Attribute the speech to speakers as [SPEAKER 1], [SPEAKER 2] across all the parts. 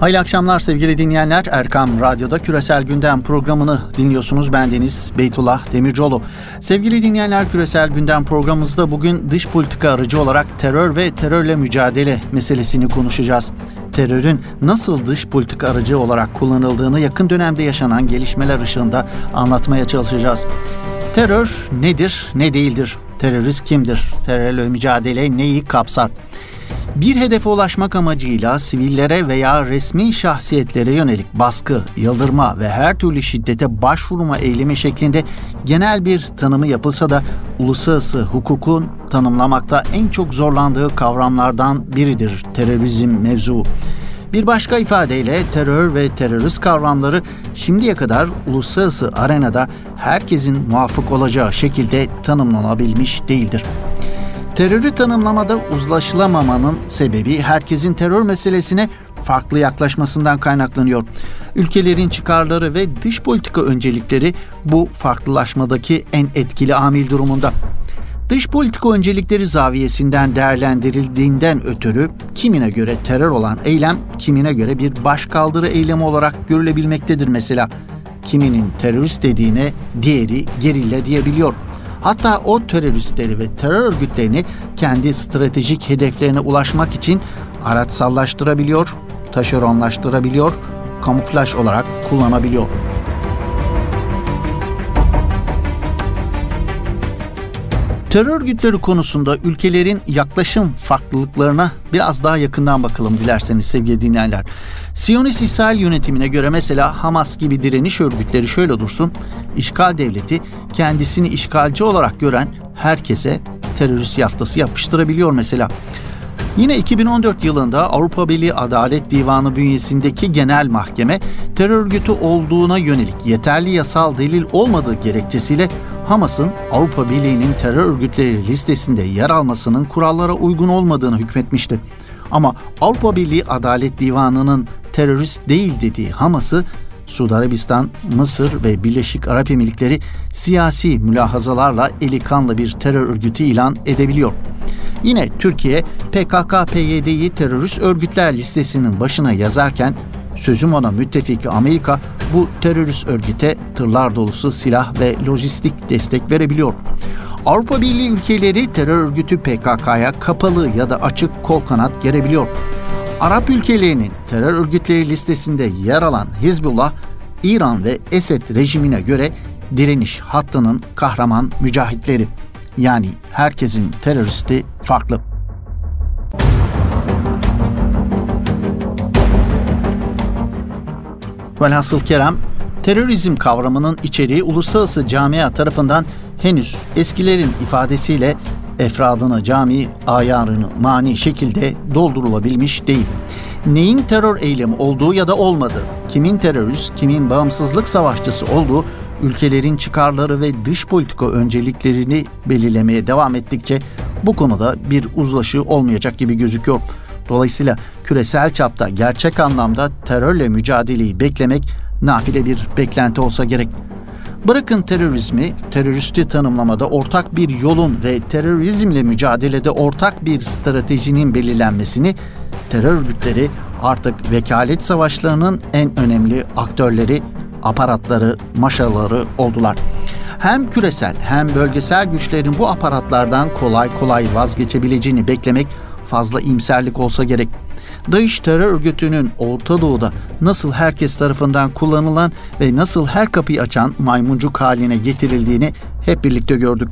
[SPEAKER 1] Hayırlı akşamlar sevgili dinleyenler. Erkam Radyo'da Küresel Gündem programını dinliyorsunuz. Ben Deniz Beytullah Demircioğlu. Sevgili dinleyenler Küresel Gündem programımızda bugün dış politika aracı olarak terör ve terörle mücadele meselesini konuşacağız. Terörün nasıl dış politika aracı olarak kullanıldığını yakın dönemde yaşanan gelişmeler ışığında anlatmaya çalışacağız. Terör nedir, ne değildir? Terörist kimdir? Terörle mücadele neyi kapsar? Bir hedefe ulaşmak amacıyla sivillere veya resmi şahsiyetlere yönelik baskı, yıldırma ve her türlü şiddete başvurma eylemi şeklinde genel bir tanımı yapılsa da uluslararası hukukun tanımlamakta en çok zorlandığı kavramlardan biridir terörizm mevzu. Bir başka ifadeyle terör ve terörist kavramları şimdiye kadar uluslararası arenada herkesin muvaffak olacağı şekilde tanımlanabilmiş değildir. Terörü tanımlamada uzlaşılamamanın sebebi herkesin terör meselesine farklı yaklaşmasından kaynaklanıyor. Ülkelerin çıkarları ve dış politika öncelikleri bu farklılaşmadaki en etkili amil durumunda. Dış politika öncelikleri zaviyesinden değerlendirildiğinden ötürü kimine göre terör olan eylem kimine göre bir başkaldırı eylemi olarak görülebilmektedir mesela. Kiminin terörist dediğine diğeri gerilla diyebiliyor. Hatta o teröristleri ve terör örgütlerini kendi stratejik hedeflerine ulaşmak için araçsallaştırabiliyor, taşeronlaştırabiliyor, kamuflaj olarak kullanabiliyor. Terör örgütleri konusunda ülkelerin yaklaşım farklılıklarına biraz daha yakından bakalım dilerseniz sevgili dinleyenler. Siyonist İsrail yönetimine göre mesela Hamas gibi direniş örgütleri şöyle dursun, işgal devleti kendisini işgalci olarak gören herkese terörist yaftası yapıştırabiliyor mesela. Yine 2014 yılında Avrupa Birliği Adalet Divanı bünyesindeki genel mahkeme terör örgütü olduğuna yönelik yeterli yasal delil olmadığı gerekçesiyle Hamas'ın Avrupa Birliği'nin terör örgütleri listesinde yer almasının kurallara uygun olmadığını hükmetmişti. Ama Avrupa Birliği Adalet Divanı'nın terörist değil dediği Hamas'ı Suudi Arabistan, Mısır ve Birleşik Arap Emirlikleri siyasi mülahazalarla eli kanlı bir terör örgütü ilan edebiliyor. Yine Türkiye PKK-PYD'yi terörist örgütler listesinin başına yazarken sözüm ona müttefiki Amerika bu terörist örgüte tırlar dolusu silah ve lojistik destek verebiliyor. Avrupa Birliği ülkeleri terör örgütü PKK'ya kapalı ya da açık kol kanat gerebiliyor. Arap ülkelerinin terör örgütleri listesinde yer alan Hizbullah, İran ve Esed rejimine göre direniş hattının kahraman mücahitleri. Yani herkesin teröristi farklı. Velhasıl Kerem, terörizm kavramının içeriği uluslararası camia tarafından henüz eskilerin ifadesiyle efradını cami ayarını mani şekilde doldurulabilmiş değil. Neyin terör eylemi olduğu ya da olmadığı, kimin terörist, kimin bağımsızlık savaşçısı olduğu ülkelerin çıkarları ve dış politika önceliklerini belirlemeye devam ettikçe bu konuda bir uzlaşı olmayacak gibi gözüküyor. Dolayısıyla küresel çapta gerçek anlamda terörle mücadeleyi beklemek nafile bir beklenti olsa gerek. Bırakın terörizmi, teröristi tanımlamada ortak bir yolun ve terörizmle mücadelede ortak bir stratejinin belirlenmesini, terör örgütleri artık vekalet savaşlarının en önemli aktörleri, aparatları, maşaları oldular. Hem küresel hem bölgesel güçlerin bu aparatlardan kolay kolay vazgeçebileceğini beklemek fazla imserlik olsa gerek. DAEŞ terör örgütünün Orta Doğu'da nasıl herkes tarafından kullanılan ve nasıl her kapıyı açan maymuncuk haline getirildiğini hep birlikte gördük.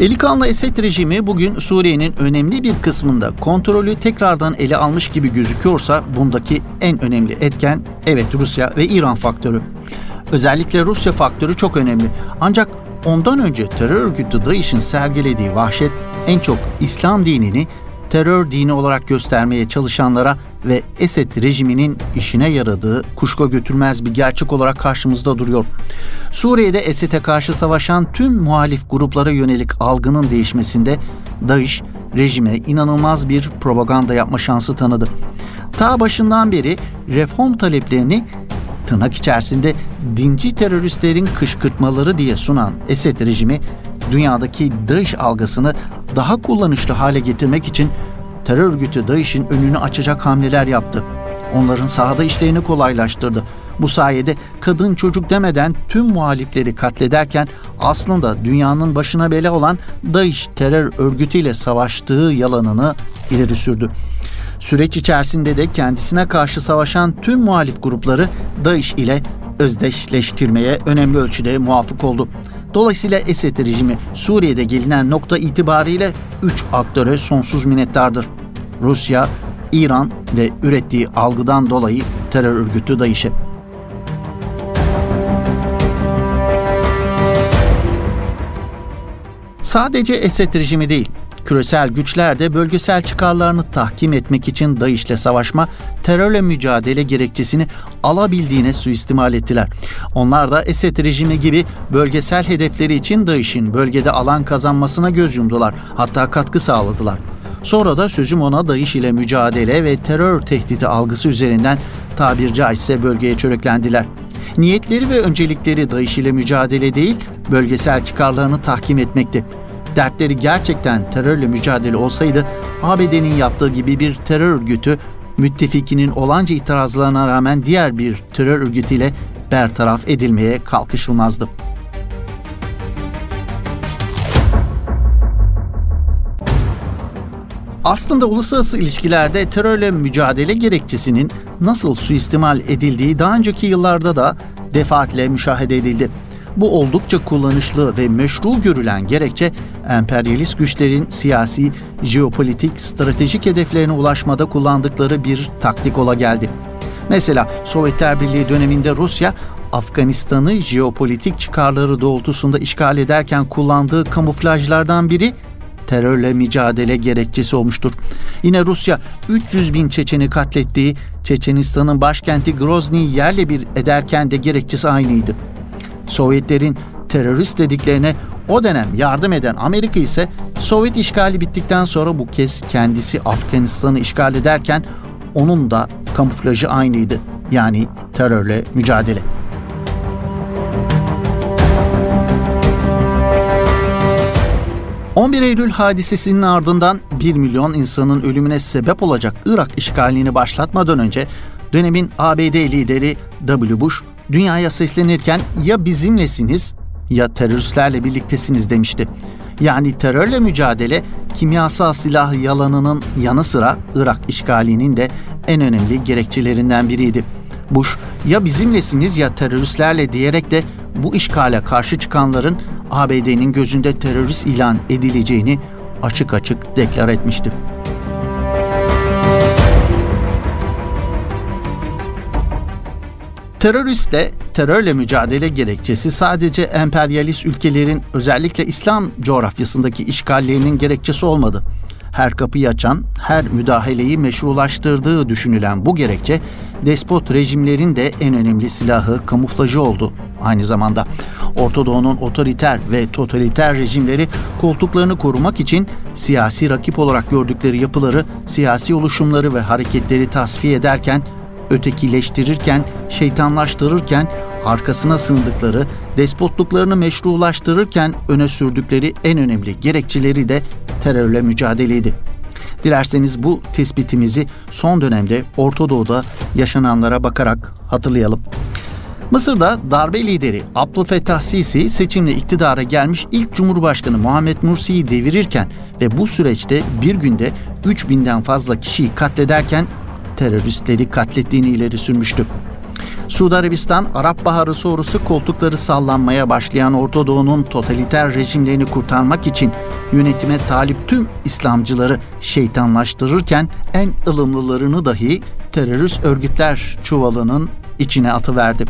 [SPEAKER 1] Eli kanlı Esed rejimi bugün Suriye'nin önemli bir kısmında kontrolü tekrardan ele almış gibi gözüküyorsa bundaki en önemli etken evet Rusya ve İran faktörü. Özellikle Rusya faktörü çok önemli. Ancak Ondan önce terör örgütü DAEŞ'in sergilediği vahşet en çok İslam dinini terör dini olarak göstermeye çalışanlara ve Esed rejiminin işine yaradığı kuşka götürmez bir gerçek olarak karşımızda duruyor. Suriye'de Esed'e karşı savaşan tüm muhalif gruplara yönelik algının değişmesinde DAEŞ rejime inanılmaz bir propaganda yapma şansı tanıdı. Ta başından beri reform taleplerini tırnak içerisinde dinci teröristlerin kışkırtmaları diye sunan Esed rejimi dünyadaki DAEŞ algısını daha kullanışlı hale getirmek için terör örgütü DAEŞ'in önünü açacak hamleler yaptı. Onların sahada işlerini kolaylaştırdı. Bu sayede kadın çocuk demeden tüm muhalifleri katlederken aslında dünyanın başına bela olan DAEŞ terör örgütüyle savaştığı yalanını ileri sürdü. Süreç içerisinde de kendisine karşı savaşan tüm muhalif grupları DAEŞ ile özdeşleştirmeye önemli ölçüde muvaffak oldu. Dolayısıyla Esed rejimi Suriye'de gelinen nokta itibariyle üç aktöre sonsuz minnettardır. Rusya, İran ve ürettiği algıdan dolayı terör örgütü DAEŞ'e. Sadece Esed rejimi değil, küresel güçler de bölgesel çıkarlarını tahkim etmek için DAEŞ'le savaşma, terörle mücadele gerekçesini alabildiğine suistimal ettiler. Onlar da Esed rejimi gibi bölgesel hedefleri için DAEŞ'in bölgede alan kazanmasına göz yumdular, hatta katkı sağladılar. Sonra da sözüm ona DAEŞ ile mücadele ve terör tehdidi algısı üzerinden tabir caizse bölgeye çöreklendiler. Niyetleri ve öncelikleri DAEŞ ile mücadele değil, bölgesel çıkarlarını tahkim etmekti dertleri gerçekten terörle mücadele olsaydı ABD'nin yaptığı gibi bir terör örgütü müttefikinin olanca itirazlarına rağmen diğer bir terör örgütüyle bertaraf edilmeye kalkışılmazdı. Aslında uluslararası ilişkilerde terörle mücadele gerekçesinin nasıl suistimal edildiği daha önceki yıllarda da defaatle müşahede edildi. Bu oldukça kullanışlı ve meşru görülen gerekçe emperyalist güçlerin siyasi, jeopolitik, stratejik hedeflerine ulaşmada kullandıkları bir taktik ola geldi. Mesela Sovyetler Birliği döneminde Rusya Afganistan'ı jeopolitik çıkarları doğrultusunda işgal ederken kullandığı kamuflajlardan biri terörle mücadele gerekçesi olmuştur. Yine Rusya 300 bin Çeçeni katlettiği Çeçenistan'ın başkenti Grozny'yi yerle bir ederken de gerekçesi aynıydı. Sovyetlerin terörist dediklerine o dönem yardım eden Amerika ise Sovyet işgali bittikten sonra bu kez kendisi Afganistan'ı işgal ederken onun da kamuflajı aynıydı. Yani terörle mücadele. ...11 Eylül hadisesinin ardından 1 milyon insanın ölümüne sebep olacak Irak işgalini başlatmadan önce... ...dönemin ABD lideri W. Bush dünyaya seslenirken ya bizimlesiniz ya teröristlerle birliktesiniz demişti. Yani terörle mücadele kimyasal silah yalanının yanı sıra Irak işgalinin de en önemli gerekçelerinden biriydi. Bush ya bizimlesiniz ya teröristlerle diyerek de bu işgale karşı çıkanların ABD'nin gözünde terörist ilan edileceğini açık açık deklar etmişti. Teröristle terörle mücadele gerekçesi sadece emperyalist ülkelerin özellikle İslam coğrafyasındaki işgallerinin gerekçesi olmadı. Her kapıyı açan, her müdahaleyi meşrulaştırdığı düşünülen bu gerekçe despot rejimlerin de en önemli silahı kamuflajı oldu aynı zamanda. Orta Doğu'nun otoriter ve totaliter rejimleri koltuklarını korumak için siyasi rakip olarak gördükleri yapıları, siyasi oluşumları ve hareketleri tasfiye ederken ötekileştirirken, şeytanlaştırırken, arkasına sığındıkları, despotluklarını meşrulaştırırken öne sürdükleri en önemli gerekçeleri de terörle mücadeleydi. Dilerseniz bu tespitimizi son dönemde Orta Doğu'da yaşananlara bakarak hatırlayalım. Mısır'da darbe lideri Abdülfettah Sisi seçimle iktidara gelmiş ilk Cumhurbaşkanı Muhammed Mursi'yi devirirken ve bu süreçte bir günde 3000'den fazla kişiyi katlederken teröristleri katlettiğini ileri sürmüştü. Suudi Arabistan, Arap Baharı sonrası koltukları sallanmaya başlayan Orta Doğu'nun totaliter rejimlerini kurtarmak için yönetime talip tüm İslamcıları şeytanlaştırırken en ılımlılarını dahi terörist örgütler çuvalının içine atıverdi.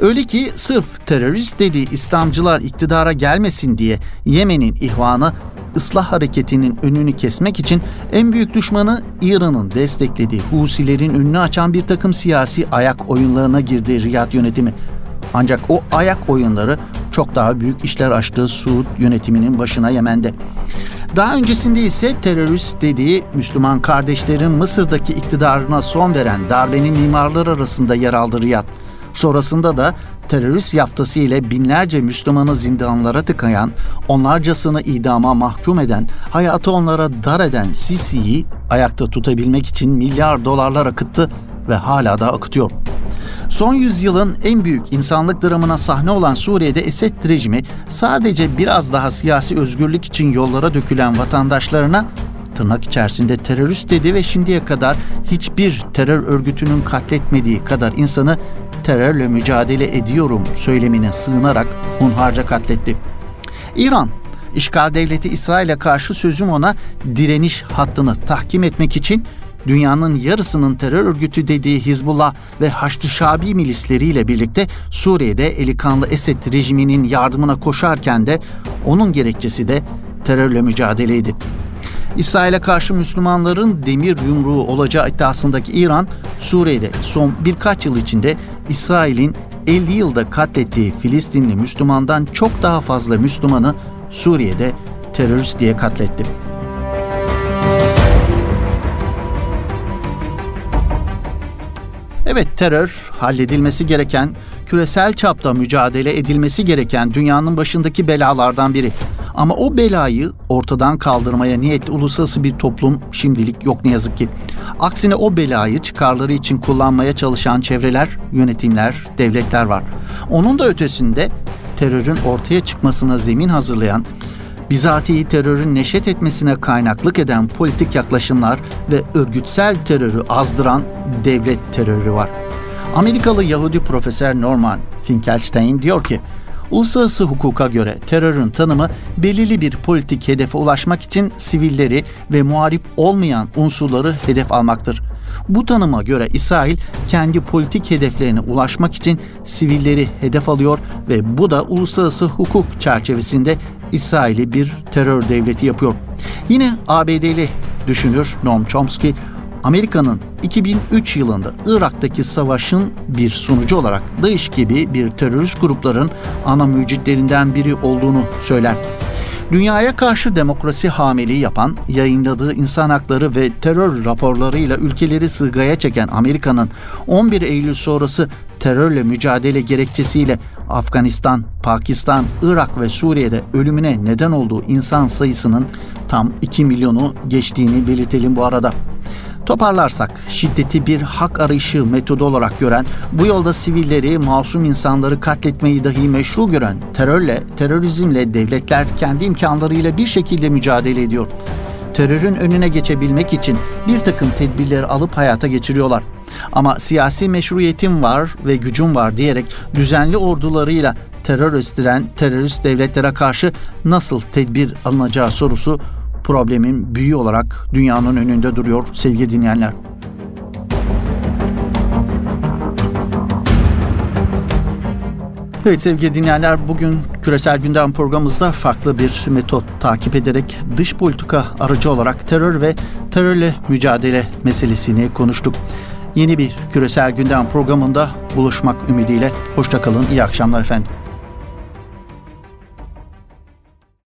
[SPEAKER 1] Öyle ki sırf terörist dediği İslamcılar iktidara gelmesin diye Yemen'in ihvanı ıslah hareketinin önünü kesmek için en büyük düşmanı İran'ın desteklediği Husilerin önünü açan bir takım siyasi ayak oyunlarına girdi Riyad yönetimi. Ancak o ayak oyunları çok daha büyük işler açtığı Suud yönetiminin başına Yemen'de. Daha öncesinde ise terörist dediği Müslüman kardeşlerin Mısır'daki iktidarına son veren darbenin mimarları arasında yer aldı Riyad. Sonrasında da terörist yaftası ile binlerce Müslümanı zindanlara tıkayan, onlarcasını idama mahkum eden, hayatı onlara dar eden Sisi'yi ayakta tutabilmek için milyar dolarlar akıttı ve hala da akıtıyor. Son yüzyılın en büyük insanlık dramına sahne olan Suriye'de Esed rejimi sadece biraz daha siyasi özgürlük için yollara dökülen vatandaşlarına tırnak içerisinde terörist dedi ve şimdiye kadar hiçbir terör örgütünün katletmediği kadar insanı terörle mücadele ediyorum söylemine sığınarak hunharca katletti. İran, işgal devleti İsrail'e karşı sözüm ona direniş hattını tahkim etmek için dünyanın yarısının terör örgütü dediği Hizbullah ve Haçlı Şabi milisleriyle birlikte Suriye'de eli kanlı Esed rejiminin yardımına koşarken de onun gerekçesi de terörle mücadeleydi. İsrail'e karşı Müslümanların demir yumruğu olacağı iddiasındaki İran, Suriye'de son birkaç yıl içinde İsrail'in 50 yılda katlettiği Filistinli Müslümandan çok daha fazla Müslümanı Suriye'de terörist diye katletti. Evet terör halledilmesi gereken, küresel çapta mücadele edilmesi gereken dünyanın başındaki belalardan biri. Ama o belayı ortadan kaldırmaya niyetli uluslararası bir toplum şimdilik yok ne yazık ki. Aksine o belayı çıkarları için kullanmaya çalışan çevreler, yönetimler, devletler var. Onun da ötesinde terörün ortaya çıkmasına zemin hazırlayan, bizatihi terörün neşet etmesine kaynaklık eden politik yaklaşımlar ve örgütsel terörü azdıran devlet terörü var. Amerikalı Yahudi profesör Norman Finkelstein diyor ki, Uluslararası hukuka göre terörün tanımı belirli bir politik hedefe ulaşmak için sivilleri ve muharip olmayan unsurları hedef almaktır. Bu tanıma göre İsrail kendi politik hedeflerine ulaşmak için sivilleri hedef alıyor ve bu da uluslararası hukuk çerçevesinde İsrail'i bir terör devleti yapıyor. Yine ABD'li düşünür Noam Chomsky Amerika'nın 2003 yılında Irak'taki savaşın bir sonucu olarak DAEŞ gibi bir terörist grupların ana mücitlerinden biri olduğunu söyler. Dünyaya karşı demokrasi hamiliği yapan, yayınladığı insan hakları ve terör raporlarıyla ülkeleri sığgaya çeken Amerika'nın 11 Eylül sonrası terörle mücadele gerekçesiyle Afganistan, Pakistan, Irak ve Suriye'de ölümüne neden olduğu insan sayısının tam 2 milyonu geçtiğini belirtelim bu arada. Toparlarsak şiddeti bir hak arayışı metodu olarak gören, bu yolda sivilleri, masum insanları katletmeyi dahi meşru gören terörle, terörizmle devletler kendi imkanlarıyla bir şekilde mücadele ediyor. Terörün önüne geçebilmek için bir takım tedbirleri alıp hayata geçiriyorlar. Ama siyasi meşruiyetim var ve gücüm var diyerek düzenli ordularıyla terör östüren terörist devletlere karşı nasıl tedbir alınacağı sorusu problemin büyüğü olarak dünyanın önünde duruyor sevgili dinleyenler. Evet sevgili dinleyenler bugün Küresel Gündem programımızda farklı bir metot takip ederek dış politika aracı olarak terör ve terörle mücadele meselesini konuştuk. Yeni bir Küresel Gündem programında buluşmak ümidiyle. Hoşçakalın, iyi akşamlar efendim.